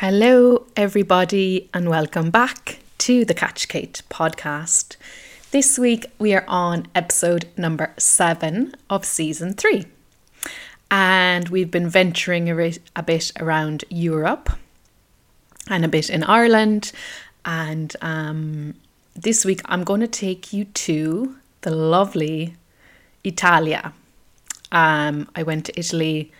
Hello, everybody, and welcome back to the Catch Kate podcast. This week we are on episode number seven of season three, and we've been venturing a, bit around Europe and a bit in Ireland. And um, this week I'm going to take you to the lovely Italia. Um, I went to Italy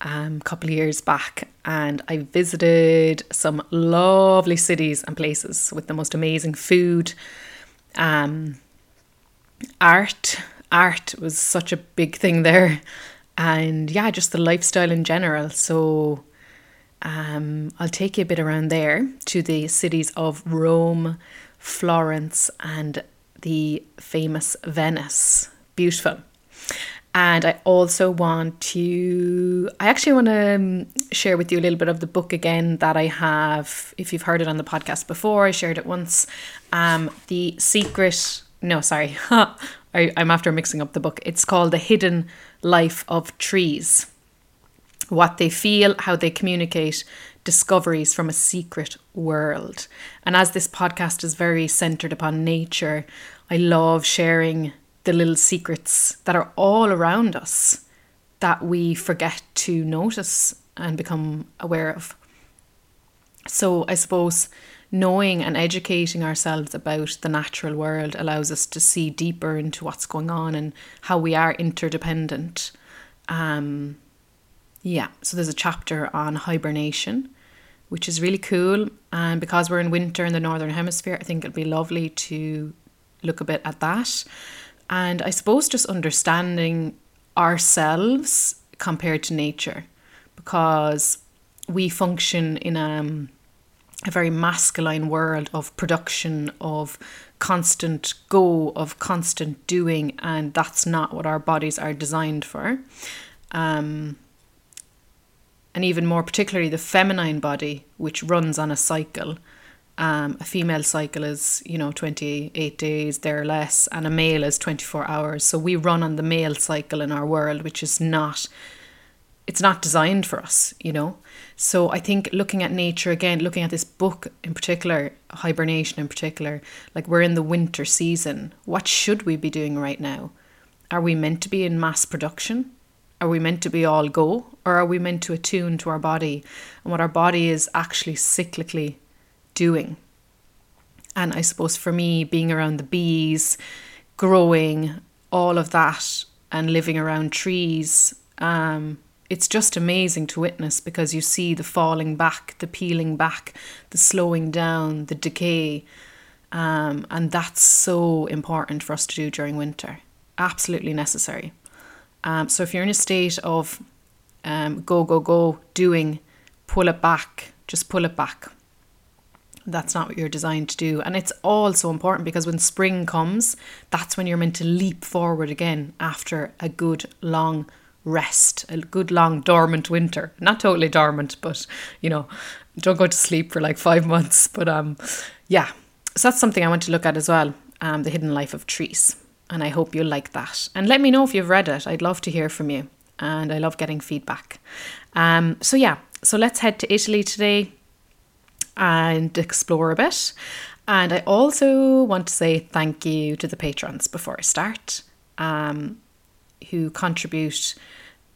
um, a couple of years back and I visited some lovely cities and places with the most amazing food. Um, art, art was such a big thing there, and yeah, just the lifestyle in general. So, um, I'll take you a bit around there to the cities of Rome, Florence, and the famous Venice. Beautiful. And I also want to, I actually want to um, share with you a little bit of the book again that I have. If you've heard it on the podcast before, I shared it once. Um, the Secret, no, sorry, I, I'm after mixing up the book. It's called The Hidden Life of Trees What They Feel, How They Communicate, Discoveries from a Secret World. And as this podcast is very centered upon nature, I love sharing the little secrets that are all around us that we forget to notice and become aware of. So, I suppose knowing and educating ourselves about the natural world allows us to see deeper into what's going on and how we are interdependent. Um, yeah, so there's a chapter on hibernation, which is really cool. And because we're in winter in the Northern Hemisphere, I think it'd be lovely to look a bit at that and I suppose just understanding ourselves compared to nature because we function in a, um, a very masculine world of production, of constant go, of constant doing, and that's not what our bodies are designed for. Um, and even more particularly, the feminine body, which runs on a cycle, um, a female cycle is, you know, 28 days, there less, and a male is 24 hours. So we run on the male cycle in our world, which is not, it's not designed for us, you know. So I think looking at nature again, looking at this book in particular, hibernation in particular, like we're in the winter season. What should we be doing right now? Are we meant to be in mass production? Are we meant to be all go? Or are we meant to attune to our body and what our body is actually cyclically doing. And I suppose for me, being around the bees, growing, all of that, and living around trees, um, it's just amazing to witness because you see the falling back, the peeling back, the slowing down, the decay. Um, and that's so important for us to do during winter. Absolutely necessary. Um, so if you're in a state of um, go, go, go, doing, pull it back, just pull it back that's not what you're designed to do. And it's all so important because when spring comes, that's when you're meant to leap forward again after a good long rest, a good long dormant winter. Not totally dormant, but you know, don't go to sleep for like five months. But um, yeah, so that's something I want to look at as well. Um, the hidden life of trees, and I hope you'll like that. And let me know if you've read it. I'd love to hear from you, and I love getting feedback. Um, so yeah, so let's head to Italy today and explore a bit. And I also want to say thank you to the patrons before I start, um, who contribute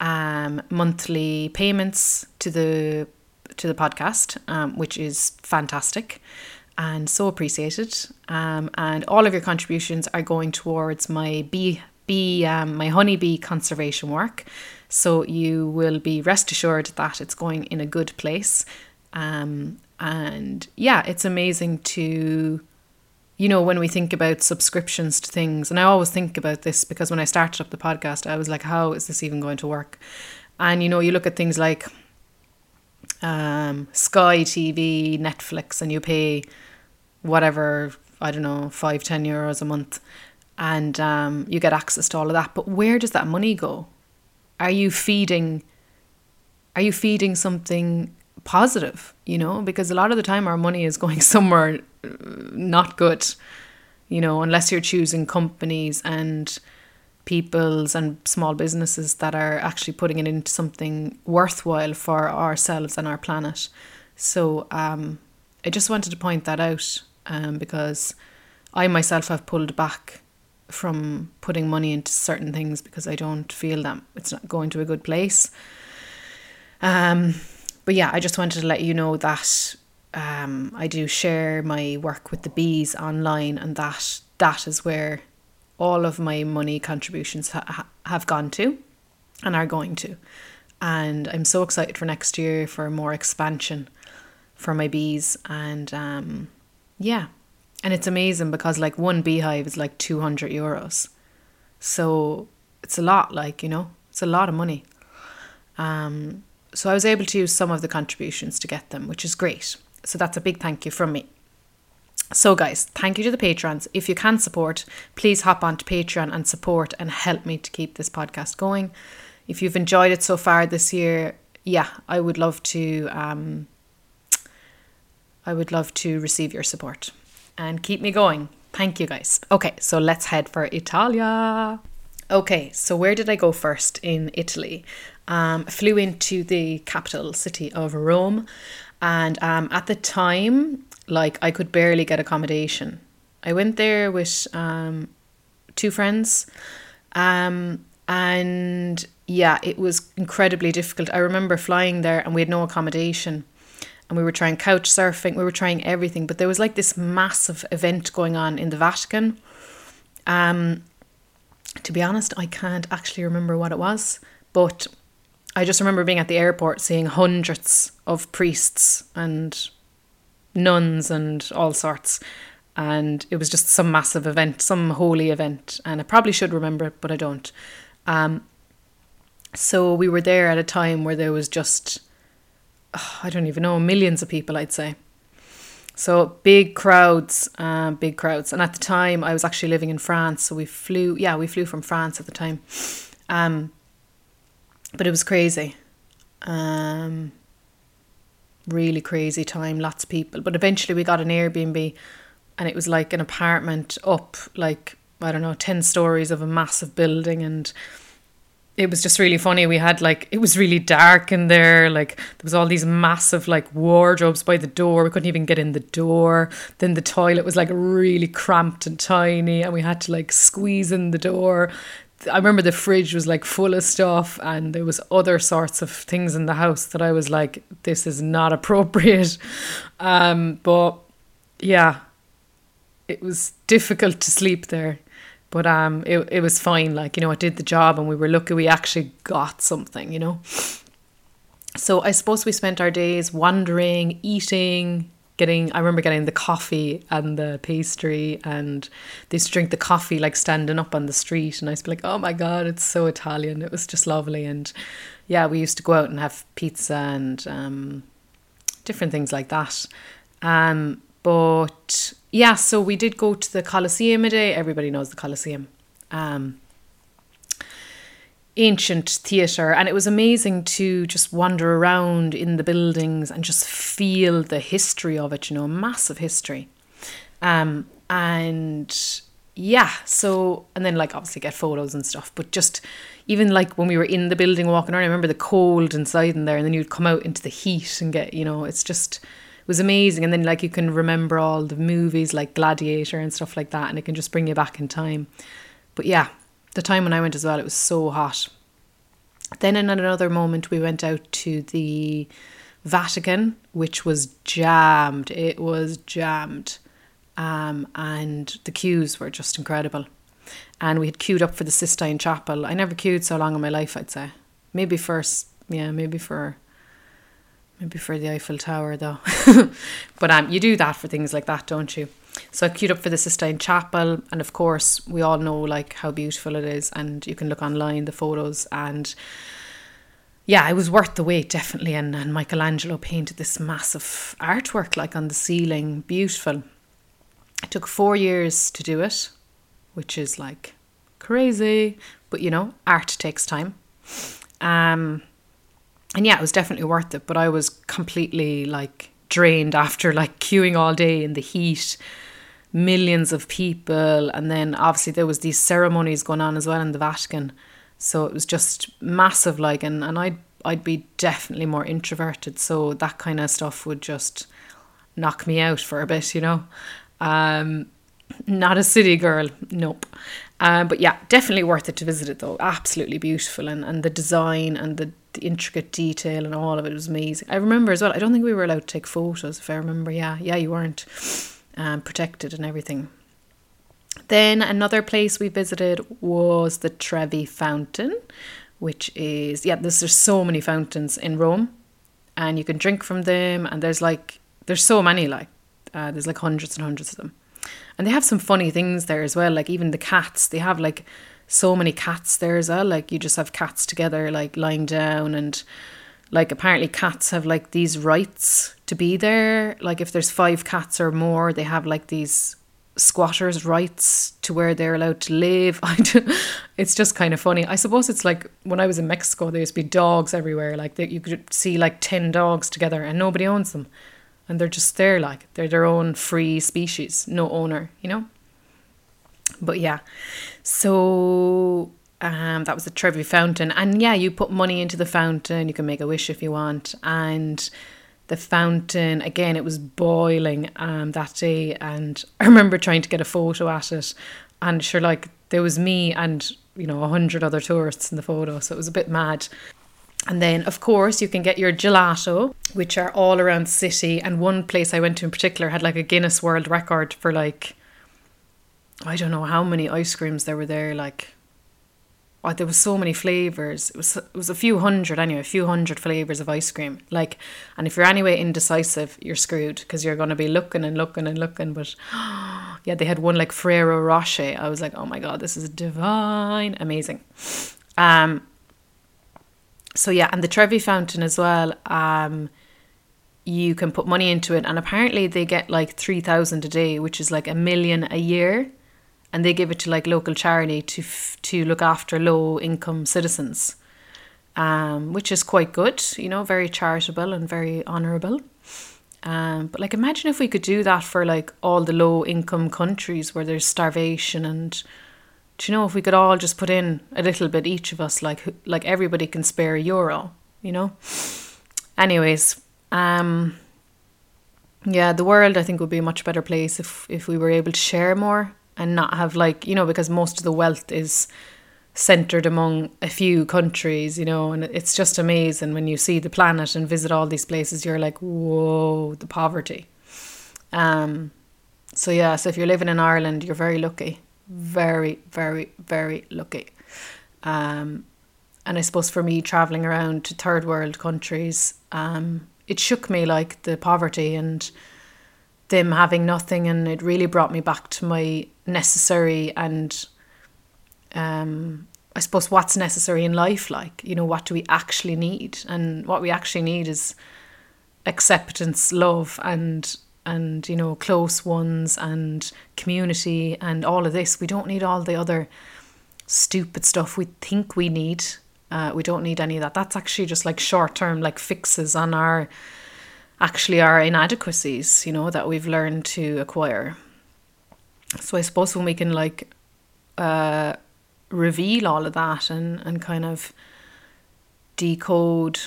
um, monthly payments to the to the podcast, um, which is fantastic and so appreciated. Um, and all of your contributions are going towards my bee bee um, my honeybee conservation work. So you will be rest assured that it's going in a good place. Um, and yeah, it's amazing to, you know, when we think about subscriptions to things, and I always think about this because when I started up the podcast, I was like, how is this even going to work? And, you know, you look at things like um, Sky TV, Netflix, and you pay whatever, I don't know, five, ten euros a month, and um, you get access to all of that. But where does that money go? Are you feeding? Are you feeding something positive, you know, because a lot of the time our money is going somewhere uh, not good, you know, unless you're choosing companies and peoples and small businesses that are actually putting it into something worthwhile for ourselves and our planet. So um, I just wanted to point that out um, because I myself have pulled back from putting money into certain things because I don't feel that it's not going to a good place. Um, but yeah, I just wanted to let you know that um, I do share my work with the bees online, and that that is where all of my money contributions ha- have gone to and are going to. And I'm so excited for next year for more expansion for my bees. And um, yeah, and it's amazing because like one beehive is like 200 euros. So it's a lot, like, you know, it's a lot of money. Um, so I was able to use some of the contributions to get them, which is great. So that's a big thank you from me. So, guys, thank you to the patrons. If you can support, please hop onto Patreon and support and help me to keep this podcast going. If you've enjoyed it so far this year, yeah, I would love to. Um, I would love to receive your support and keep me going. Thank you, guys. Okay, so let's head for Italia. Okay, so where did I go first in Italy? Um, flew into the capital city of Rome, and um, at the time, like I could barely get accommodation. I went there with um, two friends, um, and yeah, it was incredibly difficult. I remember flying there, and we had no accommodation and we were trying couch surfing, we were trying everything, but there was like this massive event going on in the Vatican. Um, to be honest, I can't actually remember what it was, but I just remember being at the airport seeing hundreds of priests and nuns and all sorts. And it was just some massive event, some holy event. And I probably should remember it, but I don't. Um, so we were there at a time where there was just I don't even know, millions of people, I'd say. So big crowds, uh, big crowds. And at the time, I was actually living in France. So we flew, yeah, we flew from France at the time. Um, but it was crazy. Um, really crazy time, lots of people. But eventually we got an Airbnb and it was like an apartment up, like, I don't know, 10 stories of a massive building. And it was just really funny. We had like it was really dark in there. Like there was all these massive like wardrobes by the door. We couldn't even get in the door. Then the toilet was like really cramped and tiny, and we had to like squeeze in the door. I remember the fridge was like full of stuff, and there was other sorts of things in the house that I was like, this is not appropriate. Um, but yeah, it was difficult to sleep there. But um, it, it was fine. Like, you know, I did the job and we were lucky we actually got something, you know. So I suppose we spent our days wandering, eating, getting I remember getting the coffee and the pastry and they used to drink the coffee like standing up on the street and I used to be like, Oh my god, it's so Italian. It was just lovely and yeah, we used to go out and have pizza and um, different things like that. Um, but yeah, so we did go to the Colosseum a day. Everybody knows the Colosseum. Um, ancient theatre and it was amazing to just wander around in the buildings and just feel the history of it you know massive history um and yeah so and then like obviously get photos and stuff but just even like when we were in the building walking around i remember the cold inside in there and then you'd come out into the heat and get you know it's just it was amazing. And then like you can remember all the movies like Gladiator and stuff like that, and it can just bring you back in time. But yeah, the time when I went as well, it was so hot. Then in another moment, we went out to the Vatican, which was jammed. It was jammed. Um, and the queues were just incredible. And we had queued up for the Sistine Chapel. I never queued so long in my life, I'd say. Maybe first, yeah, maybe for Maybe for the Eiffel Tower though. but um, you do that for things like that, don't you? So I queued up for the Sistine Chapel, and of course we all know like how beautiful it is, and you can look online the photos and. Yeah, it was worth the wait, definitely. And, and Michelangelo painted this massive artwork like on the ceiling, beautiful. It took four years to do it, which is like crazy, but you know, art takes time. Um, and yeah, it was definitely worth it. But I was completely like drained after like queuing all day in the heat, millions of people, and then obviously there was these ceremonies going on as well in the Vatican. So it was just massive, like, and, and I'd I'd be definitely more introverted. So that kind of stuff would just knock me out for a bit, you know. Um, not a city girl, nope. Um, but yeah, definitely worth it to visit it though. Absolutely beautiful, and, and the design and the, the intricate detail and all of it was amazing. I remember as well. I don't think we were allowed to take photos, if I remember. Yeah, yeah, you weren't um, protected and everything. Then another place we visited was the Trevi Fountain, which is yeah. There's there's so many fountains in Rome, and you can drink from them. And there's like there's so many like uh, there's like hundreds and hundreds of them. And they have some funny things there as well, like even the cats. They have like so many cats there as well. Like you just have cats together, like lying down, and like apparently cats have like these rights to be there. Like if there's five cats or more, they have like these squatters' rights to where they're allowed to live. it's just kind of funny. I suppose it's like when I was in Mexico, there used to be dogs everywhere. Like they, you could see like 10 dogs together and nobody owns them and they're just there like they're their own free species no owner you know but yeah so um, that was the Trevi fountain. And yeah you put money into the fountain. You can make a wish if you want. And the fountain again it was boiling um, that day. And i remember trying to get a photo at it. And sure like there was me and you know a hundred other tourists in the photo. So it was a bit mad. And then, of course, you can get your gelato, which are all around the city. And one place I went to in particular had like a Guinness World Record for like, I don't know how many ice creams there were there. Like, oh, there was so many flavors. It was it was a few hundred anyway, a few hundred flavors of ice cream. Like, and if you're anyway indecisive, you're screwed because you're to be looking and looking and looking. But yeah, they had one like Ferrero Rocher. I was like, oh my god, this is divine, amazing. Um, so yeah, and the Trevi Fountain as well. Um, you can put money into it, and apparently they get like three thousand a day, which is like a million a year, and they give it to like local charity to f- to look after low income citizens, um, which is quite good. You know, very charitable and very honourable. Um, but like, imagine if we could do that for like all the low income countries where there's starvation and do you know if we could all just put in a little bit each of us like like everybody can spare a euro you know anyways um yeah the world i think would be a much better place if if we were able to share more and not have like you know because most of the wealth is centered among a few countries you know and it's just amazing when you see the planet and visit all these places you're like whoa the poverty um so yeah so if you're living in ireland you're very lucky very, very, very lucky. Um, and I suppose for me, traveling around to third world countries, um, it shook me like the poverty and them having nothing, and it really brought me back to my necessary and um, I suppose what's necessary in life. Like, you know, what do we actually need? And what we actually need is acceptance, love, and and you know close ones and community and all of this we don't need all the other stupid stuff we think we need uh, we don't need any of that that's actually just like short term like fixes on our actually our inadequacies you know that we've learned to acquire so i suppose when we can like uh, reveal all of that and and kind of decode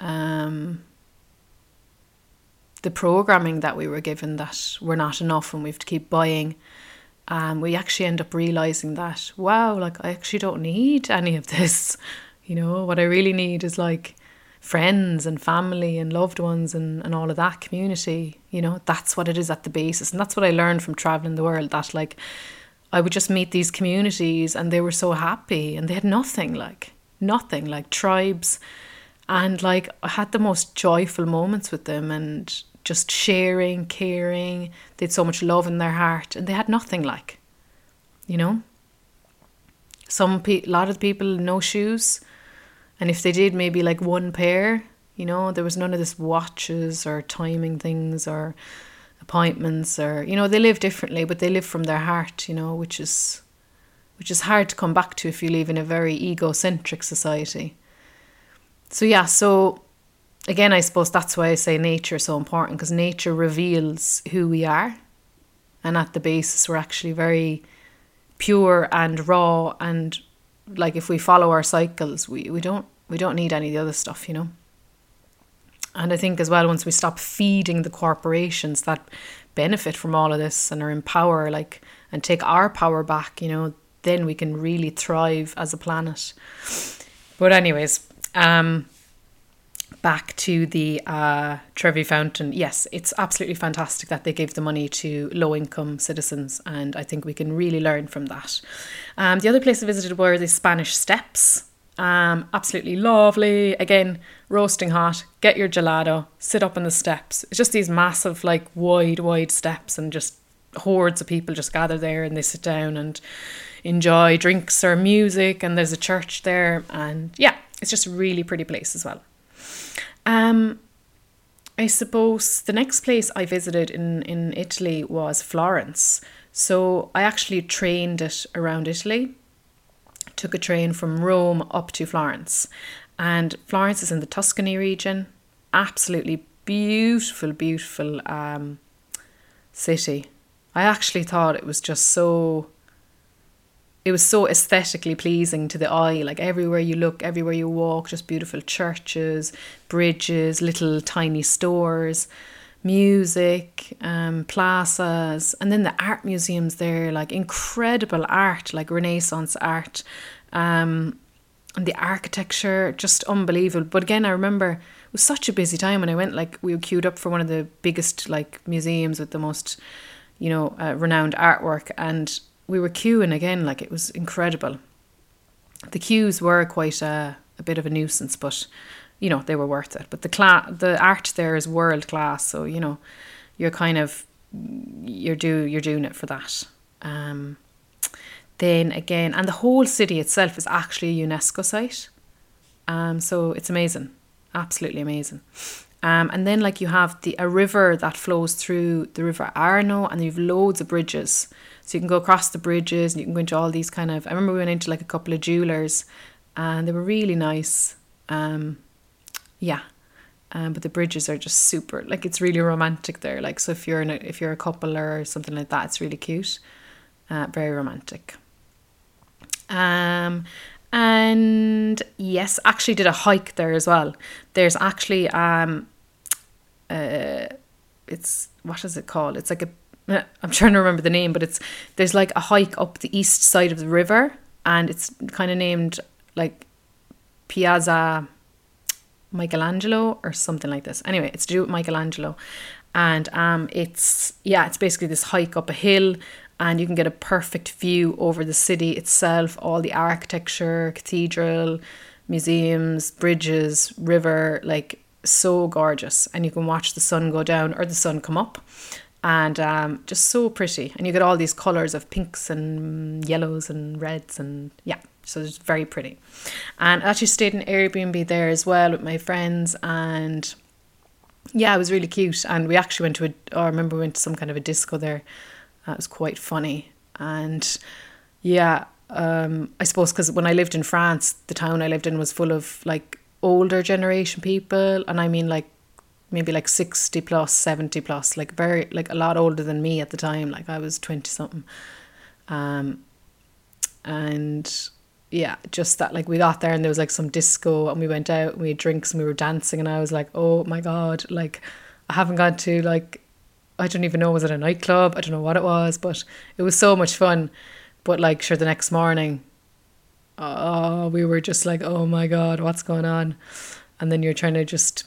um the programming that we were given that we're not enough and we have to keep buying. Um, we actually end up realizing that wow, like I actually don't need any of this. You know, what I really need is like friends and family and loved ones and, and all of that community. You know, that's what it is at the basis. And that's what I learned from traveling the world that like I would just meet these communities and they were so happy and they had nothing like nothing like tribes and like I had the most joyful moments with them and just sharing, caring. They had so much love in their heart, and they had nothing like, you know. Some pe- a lot of people no shoes, and if they did, maybe like one pair. You know, there was none of this watches or timing things or appointments or you know they live differently, but they live from their heart. You know, which is which is hard to come back to if you live in a very egocentric society. So yeah, so again, I suppose that's why I say nature is so important because nature reveals who we are. And at the basis, we're actually very pure and raw. And like if we follow our cycles, we, we don't we don't need any of the other stuff, you know. And I think as well, once we stop feeding the corporations that benefit from all of this and are in power, like, and take our power back, you know, then we can really thrive as a planet. But, anyways, um, back to the uh, Trevi Fountain. Yes, it's absolutely fantastic that they gave the money to low income citizens, and I think we can really learn from that. Um, the other place I visited were the Spanish Steps. Um, absolutely lovely. Again, roasting hot. Get your gelato. Sit up on the steps. It's just these massive, like wide, wide steps, and just hordes of people just gather there and they sit down and enjoy drinks or music. And there's a church there, and yeah, it's just a really pretty place as well. Um, I suppose the next place I visited in in Italy was Florence. So I actually trained it around Italy took a train from Rome up to Florence. And Florence is in the Tuscany region. Absolutely beautiful, beautiful um, city. I actually thought it was just so it was so aesthetically pleasing to the eye like everywhere you look everywhere you walk just beautiful churches bridges little tiny stores music, um, plazas, and then the art museums there, like incredible art, like Renaissance art, um, and the architecture, just unbelievable. But again, I remember it was such a busy time when I went. Like we were queued up for one of the biggest like museums with the most, you know, uh, renowned artwork, and we were queuing again. Like it was incredible. The queues were quite a, a bit of a nuisance, but you know they were worth it. But the cla- the art there is world class, so you know you're kind of you're do you're doing it for that. Um, then again, and the whole city itself is actually a UNESCO site. Um, so it's amazing, absolutely amazing. Um, and then like you have the a river that flows through the River Arno, and you've loads of bridges. So you can go across the bridges, and you can go into all these kind of. I remember we went into like a couple of jewelers, and they were really nice. Um, yeah. Um, but the bridges are just super like it's really romantic there like so if you're in a, if you're a couple or something like that it's really cute uh, very romantic um and yes actually did a hike there as well there's actually um uh it's what is it called it's like a I'm trying to remember the name but it's there's like a hike up the east side of the river and it's kind of named like Piazza Michelangelo or something like this. Anyway, it's to do with Michelangelo. And um, it's, yeah, it's basically this hike up a hill and you can get a perfect view over the city itself, all the architecture, cathedral, museums, bridges, river, like so gorgeous. And you can watch the sun go down or the sun come up and um, just so pretty. And you get all these colours of pinks and yellows and reds and yeah, so it's very pretty. And I actually stayed in Airbnb there as well with my friends and yeah, it was really cute. And we actually went to a, oh, I remember we went to some kind of a disco there. That was quite funny. And yeah, um, I suppose because when I lived in France, the town I lived in was full of like older generation people. And I mean like maybe like 60 plus, 70 plus, like very, like a lot older than me at the time. Like I was 20 something. Um, and yeah, just that like we got there and there was like some disco and we went out and we had drinks and we were dancing and I was like, oh my god, like I haven't gone to like I don't even know was it a nightclub? I don't know what it was, but it was so much fun. But like sure the next morning, oh we were just like, oh my god, what's going on? And then you're trying to just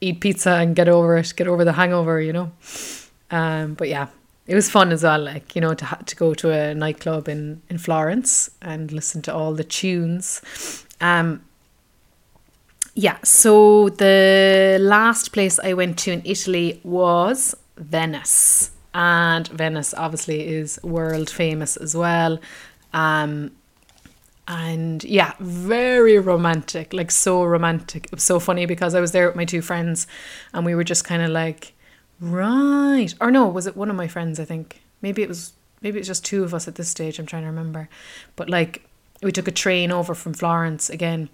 eat pizza and get over it, get over the hangover, you know. Um, but yeah, it was fun as well like you know to to go to a nightclub in in Florence and listen to all the tunes. Um yeah so the last place I went to in Italy was Venice. And Venice obviously is world famous as well. Um and yeah very romantic like so romantic it was so funny because I was there with my two friends and we were just kind of like Right. Or no, was it one of my friends, I think. Maybe it was maybe it was just two of us at this stage, I'm trying to remember. But like we took a train over from Florence again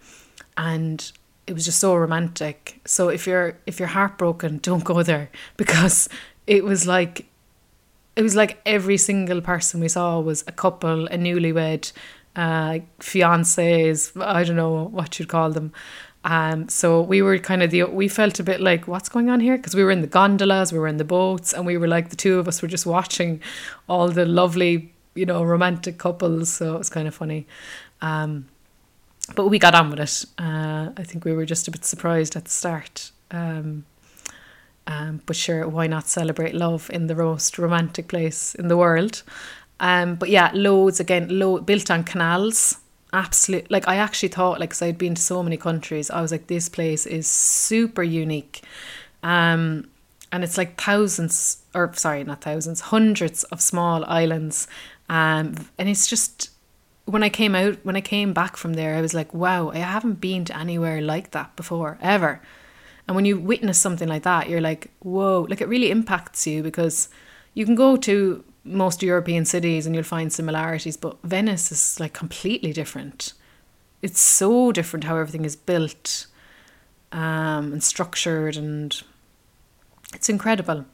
and it was just so romantic. So if you're if you're heartbroken, don't go there because it was like it was like every single person we saw was a couple, a newlywed, uh, fiancés, I don't know what you'd call them. Um, so we were kind of the we felt a bit like what's going on here because we were in the gondolas, we were in the boats, and we were like the two of us were just watching all the lovely, you know, romantic couples. So it was kind of funny. Um, but we got on with it. Uh, I think we were just a bit surprised at the start. Um, um, but sure, why not celebrate love in the most romantic place in the world? Um, but yeah, loads again, low, built on canals. Absolute, like I actually thought, like, cause I'd been to so many countries, I was like, this place is super unique. Um, and it's like thousands, or sorry, not thousands, hundreds of small islands. Um, and it's just when I came out, when I came back from there, I was like, wow, I haven't been to anywhere like that before, ever. And when you witness something like that, you're like, whoa, like it really impacts you because you can go to most European cities and you'll find similarities, but Venice is like completely different. It's so different how everything is built um, and structured, and it's incredible.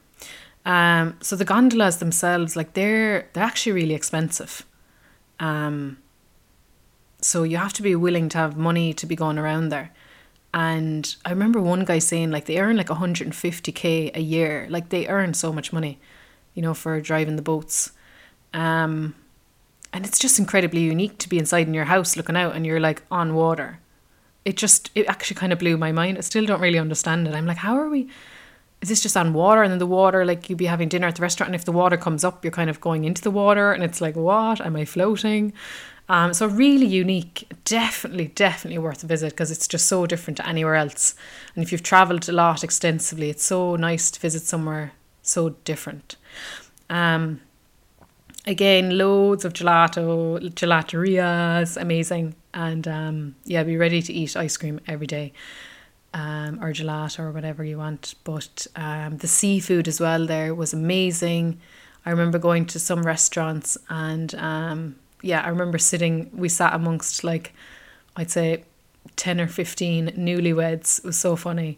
Um, so the gondolas themselves, like they're they're actually really expensive. Um, so you have to be willing to have money to be going around there. And I remember one guy saying like they earn like 150k a year. Like they earn so much money, you know, for driving the boats. Um, and it's just incredibly unique to be inside in your house looking out and you're like on water. It just it actually kind of blew my mind. I still don't really understand it. I'm like, how are we is this just on water and then the water like you'd be having dinner at the restaurant and if the water comes up you're kind of going into the water and it's like what am i floating um, so really unique definitely definitely worth a visit because it's just so different to anywhere else and if you've traveled a lot extensively it's so nice to visit somewhere so different um, again loads of gelato gelaterias amazing and um, yeah be ready to eat ice cream every day um, or gelato or whatever you want. But um, the seafood as well there was amazing. I remember going to some restaurants and um, yeah, I remember sitting, we sat amongst like, I'd say 10 or 15 newlyweds. It was so funny.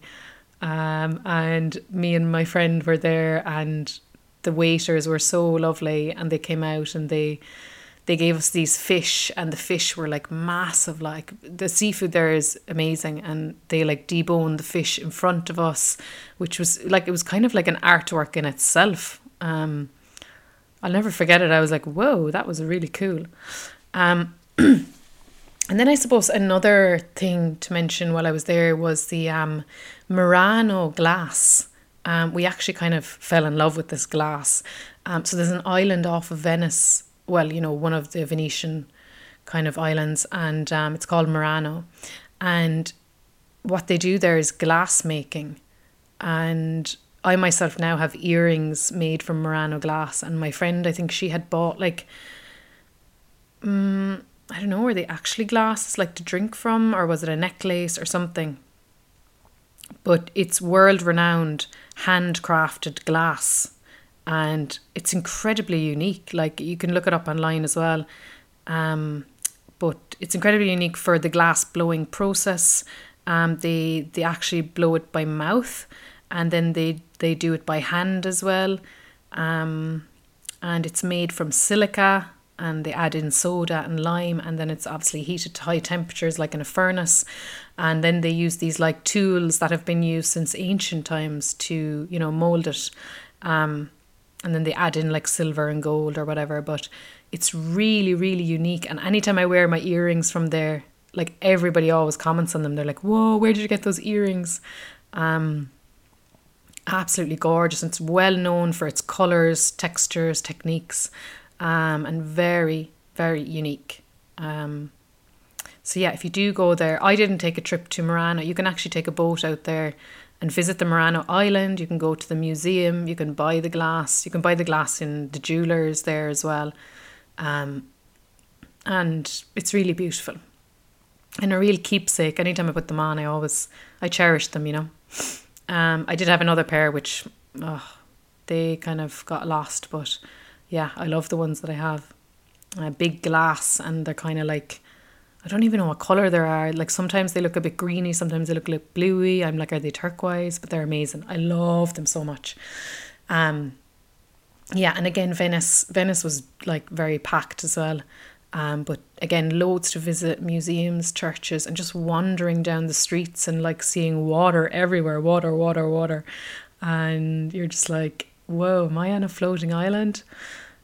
Um, and me and my friend were there and the waiters were so lovely and they came out and they they gave us these fish and the fish were like massive like the seafood there is amazing and they like deboned the fish in front of us which was like it was kind of like an artwork in itself. Um I'll never forget it. I was like whoa that was really cool. Um and then I suppose another thing to mention while I was there was the um Murano glass um, we actually kind of fell in love with this glass. Um, so there's an island off of Venice well, you know, one of the Venetian kind of islands, and um, it's called Murano. And what they do there is glass making. And I myself now have earrings made from Murano glass, and my friend, I think she had bought like, um, I don't know, were they actually glasses like to drink from, or was it a necklace or something? But it's world renowned handcrafted glass and it's incredibly unique. Like you can look it up online as well. Um, but it's incredibly unique for the glass blowing process. Um, they they actually blow it by mouth, and then they they do it by hand as well. Um, and it's made from silica, and they add in soda and lime, and then it's obviously heated to high temperatures like in a furnace. And then they use these like tools that have been used since ancient times to you know mold it. Um, and then they add in like silver and gold or whatever but it's really really unique. And anytime i wear my earrings from there like everybody always comments on them. They're like whoa where did you get those earrings? Um absolutely gorgeous. It's well known for its colors textures techniques um and very very unique um so yeah if you do go there i didn't take a trip to murano you can actually take a boat out there and visit the Murano Island. You can go to the museum. You can buy the glass. You can buy the glass in the jewelers there as well. Um, and it's really beautiful and a real keepsake. Anytime I put them on, I always I cherish them. You know. Um, I did have another pair which oh, they kind of got lost, but yeah, I love the ones that I have. A big glass, and they're kind of like I don't even know what color they are. Like sometimes they look a bit greeny, sometimes they look like bluey. I'm like, are they turquoise? But they're amazing. I love them so much. Um, yeah, and again, Venice. Venice was like very packed as well. Um, but again, loads to visit museums, churches, and just wandering down the streets and like seeing water everywhere water, water, water. And you're just like, whoa, am I on a floating island?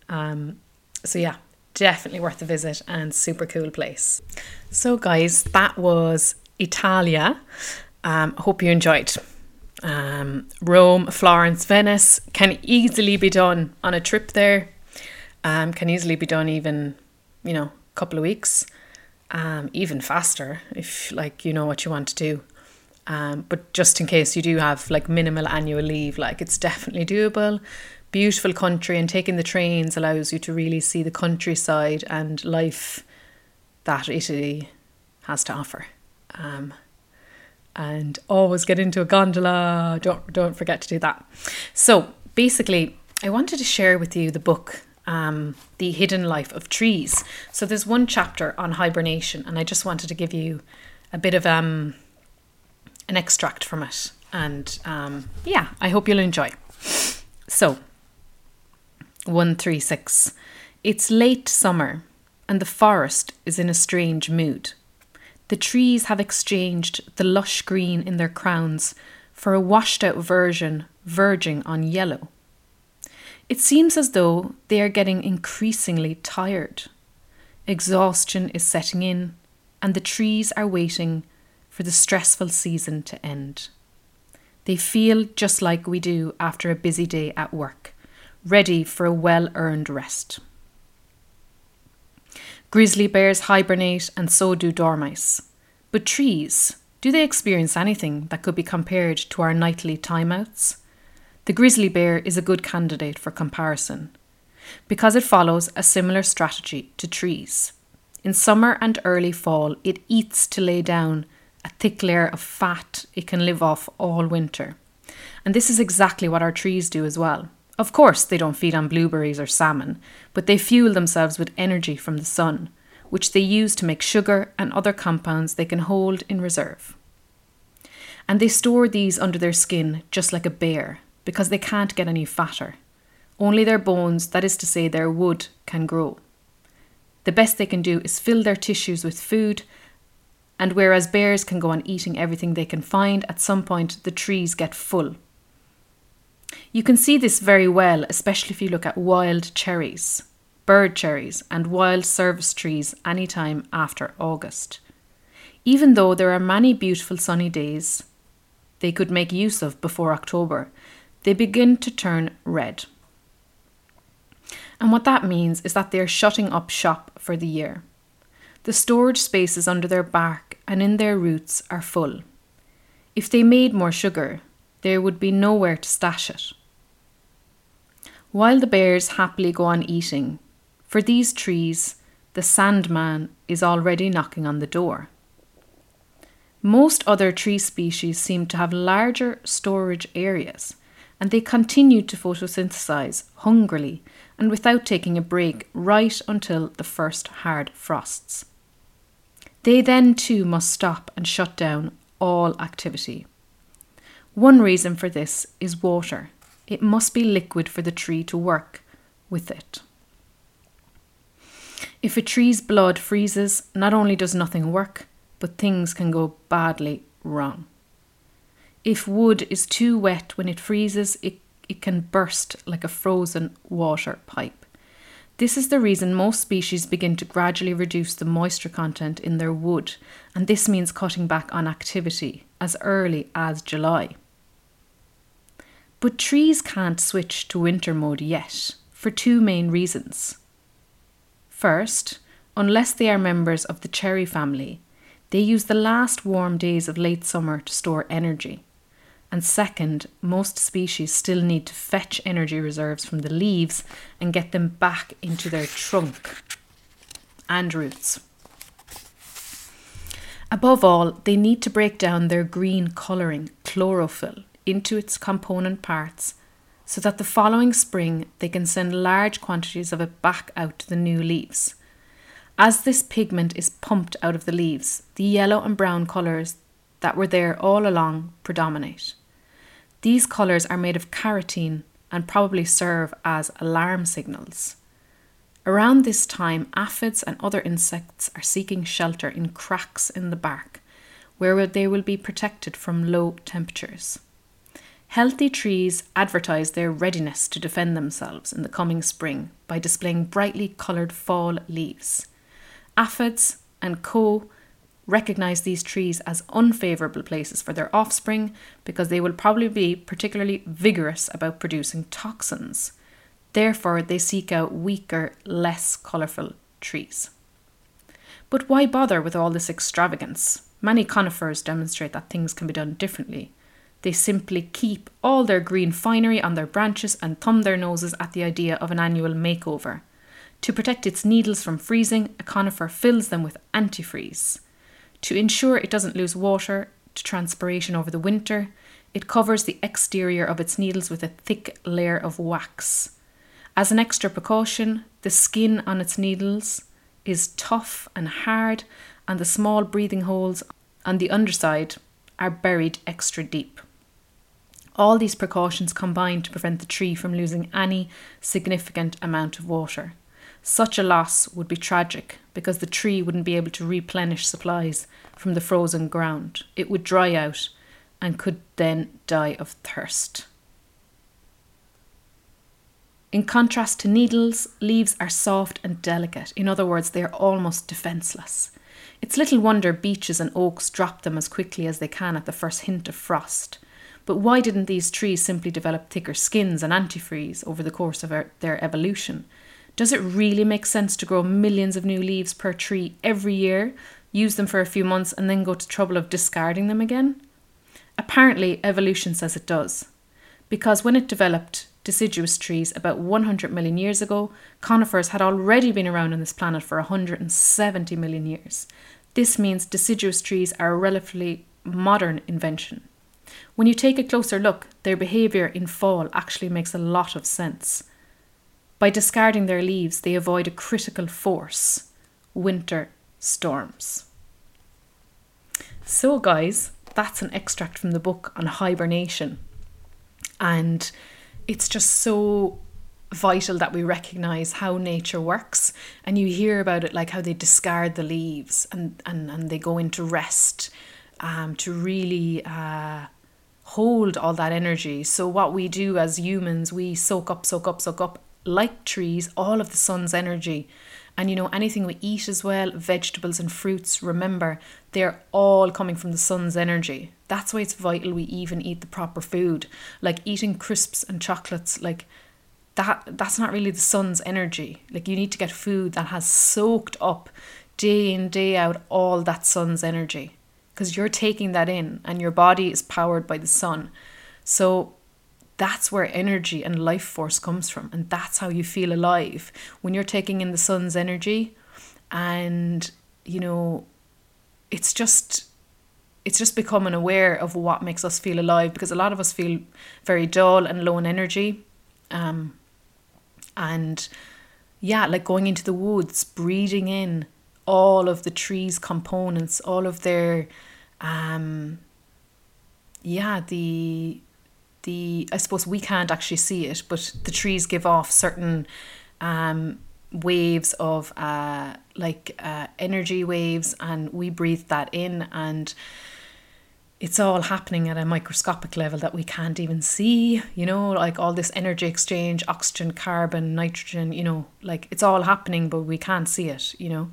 Um, so, yeah, definitely worth a visit and super cool place. So, guys, that was Italia. Um, hope you enjoyed. Um, Rome, Florence, Venice can easily be done on a trip there. Um, can easily be done even you know, a couple of weeks, um, even faster if like you know what you want to do. Um, but just in case you do have like minimal annual leave, like it's definitely doable. Beautiful country, and taking the trains allows you to really see the countryside and life that Italy has to offer. Um, and always get into a gondola. Don't don't forget to do that. So basically, I wanted to share with you the book um, The Hidden Life of Trees. So there's one chapter on hibernation, and I just wanted to give you a bit of um, an extract from it. And um, yeah, I hope you'll enjoy. So, 136. It's late summer, and the forest is in a strange mood. The trees have exchanged the lush green in their crowns for a washed out version verging on yellow. It seems as though they are getting increasingly tired. Exhaustion is setting in, and the trees are waiting for the stressful season to end. They feel just like we do after a busy day at work, ready for a well earned rest. Grizzly bears hibernate, and so do dormice. But trees, do they experience anything that could be compared to our nightly timeouts? The grizzly bear is a good candidate for comparison because it follows a similar strategy to trees. In summer and early fall, it eats to lay down a thick layer of fat it can live off all winter. And this is exactly what our trees do as well. Of course, they don't feed on blueberries or salmon, but they fuel themselves with energy from the sun, which they use to make sugar and other compounds they can hold in reserve. And they store these under their skin just like a bear, because they can't get any fatter. Only their bones, that is to say, their wood, can grow. The best they can do is fill their tissues with food, and whereas bears can go on eating everything they can find, at some point the trees get full. You can see this very well, especially if you look at wild cherries, bird cherries, and wild service trees anytime after August. Even though there are many beautiful sunny days they could make use of before October, they begin to turn red. And what that means is that they're shutting up shop for the year. The storage spaces under their bark and in their roots are full. If they made more sugar, there would be nowhere to stash it. While the bears happily go on eating, for these trees, the Sandman is already knocking on the door. Most other tree species seem to have larger storage areas and they continued to photosynthesize hungrily and without taking a break right until the first hard frosts. They then too must stop and shut down all activity. One reason for this is water. It must be liquid for the tree to work with it. If a tree's blood freezes, not only does nothing work, but things can go badly wrong. If wood is too wet when it freezes, it, it can burst like a frozen water pipe. This is the reason most species begin to gradually reduce the moisture content in their wood, and this means cutting back on activity as early as July. But trees can't switch to winter mode yet, for two main reasons. First, unless they are members of the cherry family, they use the last warm days of late summer to store energy. And second, most species still need to fetch energy reserves from the leaves and get them back into their trunk and roots. Above all, they need to break down their green colouring, chlorophyll, into its component parts so that the following spring they can send large quantities of it back out to the new leaves. As this pigment is pumped out of the leaves, the yellow and brown colours that were there all along predominate. These colours are made of carotene and probably serve as alarm signals. Around this time, aphids and other insects are seeking shelter in cracks in the bark, where they will be protected from low temperatures. Healthy trees advertise their readiness to defend themselves in the coming spring by displaying brightly coloured fall leaves. Aphids and co recognize these trees as unfavourable places for their offspring because they will probably be particularly vigorous about producing toxins. Therefore, they seek out weaker, less colourful trees. But why bother with all this extravagance? Many conifers demonstrate that things can be done differently. They simply keep all their green finery on their branches and thumb their noses at the idea of an annual makeover. To protect its needles from freezing, a conifer fills them with antifreeze. To ensure it doesn't lose water to transpiration over the winter, it covers the exterior of its needles with a thick layer of wax. As an extra precaution, the skin on its needles is tough and hard, and the small breathing holes on the underside are buried extra deep. All these precautions combine to prevent the tree from losing any significant amount of water. Such a loss would be tragic because the tree wouldn't be able to replenish supplies from the frozen ground. It would dry out and could then die of thirst. In contrast to needles, leaves are soft and delicate. In other words, they are almost defenceless. It's little wonder beeches and oaks drop them as quickly as they can at the first hint of frost. But why didn't these trees simply develop thicker skins and antifreeze over the course of their evolution? Does it really make sense to grow millions of new leaves per tree every year, use them for a few months, and then go to trouble of discarding them again? Apparently, evolution says it does. Because when it developed deciduous trees about 100 million years ago, conifers had already been around on this planet for 170 million years. This means deciduous trees are a relatively modern invention. When you take a closer look, their behaviour in fall actually makes a lot of sense. By discarding their leaves, they avoid a critical force winter storms. So, guys, that's an extract from the book on hibernation. And it's just so vital that we recognize how nature works and you hear about it like how they discard the leaves and and, and they go into rest um, to really uh, hold all that energy so what we do as humans we soak up soak up soak up like trees, all of the sun's energy. And you know, anything we eat as well, vegetables and fruits, remember, they're all coming from the sun's energy. That's why it's vital we even eat the proper food. Like eating crisps and chocolates, like that that's not really the sun's energy. Like you need to get food that has soaked up day in, day out all that sun's energy. Because you're taking that in and your body is powered by the sun. So that's where energy and life force comes from and that's how you feel alive when you're taking in the sun's energy and you know it's just it's just becoming aware of what makes us feel alive because a lot of us feel very dull and low in energy um and yeah like going into the woods breathing in all of the trees components all of their um yeah the the I suppose we can't actually see it, but the trees give off certain um, waves of uh, like uh, energy waves, and we breathe that in, and it's all happening at a microscopic level that we can't even see. You know, like all this energy exchange, oxygen, carbon, nitrogen. You know, like it's all happening, but we can't see it. You know,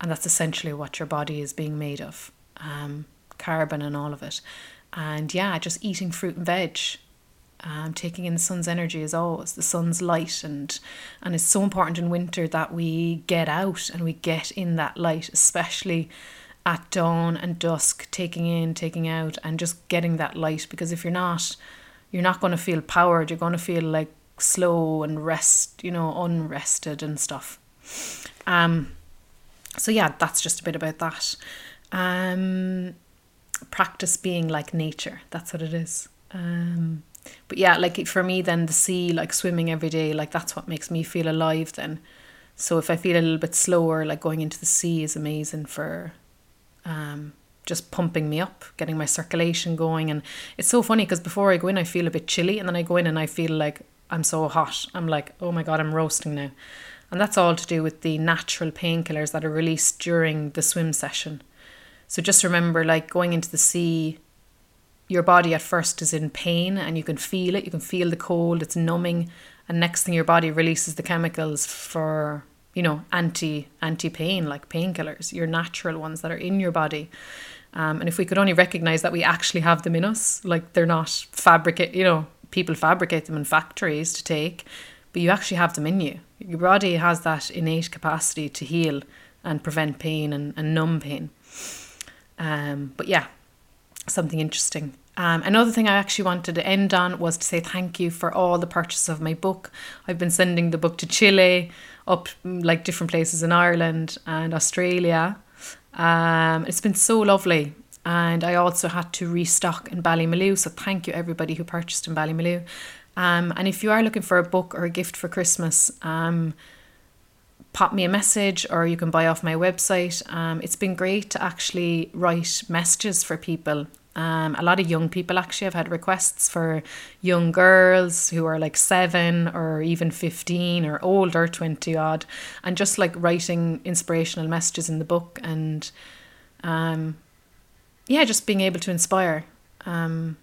and that's essentially what your body is being made of. Um, carbon and all of it. And yeah, just eating fruit and veg um, taking in the sun's energy as always, the sun's light, and and it's so important in winter that we get out and we get in that light, especially at dawn and dusk, taking in, taking out, and just getting that light. Because if you're not, you're not going to feel powered. You're going to feel like slow and rest, you know, unrested and stuff. Um, so yeah, that's just a bit about that. Um, practice being like nature. That's what it is. Um, but yeah, like for me, then the sea, like swimming every day, like that's what makes me feel alive. Then, so if I feel a little bit slower, like going into the sea is amazing for, um, just pumping me up, getting my circulation going. And it's so funny because before I go in, I feel a bit chilly, and then I go in and I feel like I'm so hot. I'm like, oh my god, I'm roasting now. And that's all to do with the natural painkillers that are released during the swim session. So just remember, like going into the sea, your body at first is in pain and you can feel it. You can feel the cold, it's numbing. And next thing your body releases the chemicals for, you know, anti anti pain, like painkillers, your natural ones that are in your body. Um, and if we could only recognize that we actually have them in us, like they're not fabricate, you know, people fabricate them in factories to take, but you actually have them in you. Your body has that innate capacity to heal and prevent pain and, and numb pain. Um, but yeah, something interesting. Um, another thing I actually wanted to end on was to say thank you for all the purchase of my book. I've been sending the book to Chile, up like different places in Ireland and Australia. Um, it's been so lovely. And I also had to restock in Ballymaloe. So thank you everybody who purchased in Ballymaloe. Um, and if you are looking for a book or a gift for Christmas, um, pop me a message or you can buy off my website. Um, it's been great to actually write messages for people. Um, a lot of young people actually have had requests for young girls who are like seven or even 15 or older, 20 odd, and just like writing inspirational messages in the book and um, yeah, just being able to inspire. Um,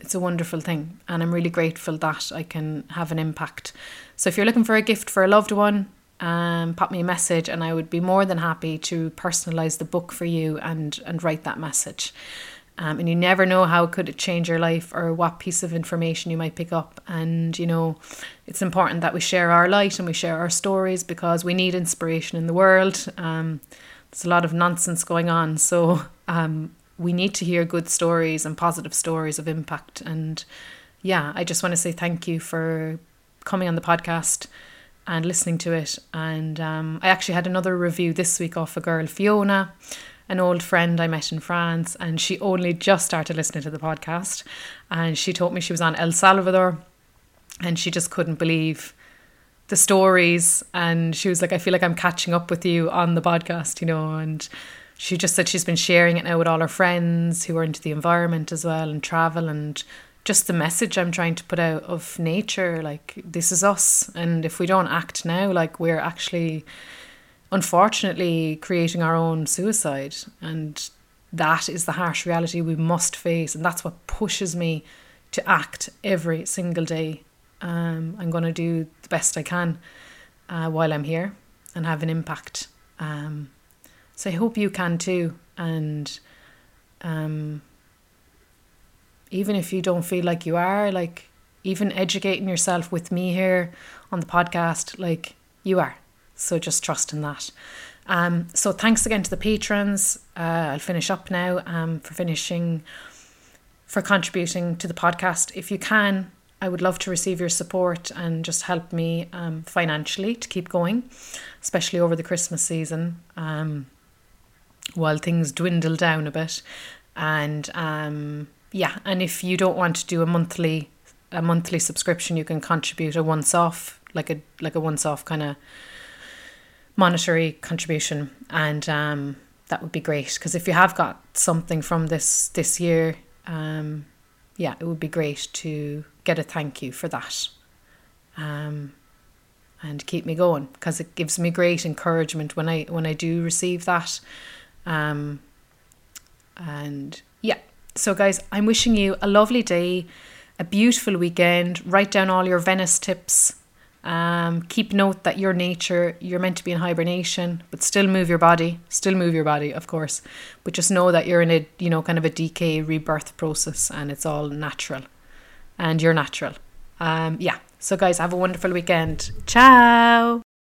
it's a wonderful thing, and I'm really grateful that I can have an impact. So, if you're looking for a gift for a loved one, um, pop me a message, and I would be more than happy to personalize the book for you and and write that message. Um, and you never know how could it change your life or what piece of information you might pick up. And you know, it's important that we share our light and we share our stories because we need inspiration in the world. Um, there's a lot of nonsense going on, so um, we need to hear good stories and positive stories of impact. And yeah, I just want to say thank you for coming on the podcast and listening to it. And um, I actually had another review this week off a girl, Fiona, an old friend I met in France, and she only just started listening to the podcast. And she told me she was on El Salvador and she just couldn't believe the stories. And she was like, I feel like I'm catching up with you on the podcast, you know, and she just said she's been sharing it now with all her friends who are into the environment as well and travel and just the message I'm trying to put out of nature like this is us. And if we don't act now like we're actually unfortunately creating our own suicide. And that is the harsh reality we must face. And that's what pushes me to act every single day. Um, I'm going to do the best I can uh, while I'm here and have an impact um, so I hope you can too. And um, even if you don't feel like you are, like even educating yourself with me here on the podcast, like you are. So just trust in that. Um, so thanks again to the patrons. Uh, I'll finish up now um, for finishing, for contributing to the podcast. If you can, I would love to receive your support and just help me um, financially to keep going, especially over the Christmas season. Um, while things dwindle down a bit. And um, yeah, and if you don't want to do a monthly a monthly subscription, you can contribute a once off, like a like a once off kind of monetary contribution, and um, that would be great. Because if you have got something from this this year, um, yeah, it would be great to get a thank you for that. Um, and keep me going because it gives me great encouragement when I when I do receive that um, and yeah, so guys, I'm wishing you a lovely day, a beautiful weekend. Write down all your Venice tips. Um, keep note that your nature, you're meant to be in hibernation, but still move your body. Still move your body, of course. But just know that you're in a, you know, kind of a decay rebirth process and it's all natural. And you're natural. Um, yeah. So, guys, have a wonderful weekend. Ciao.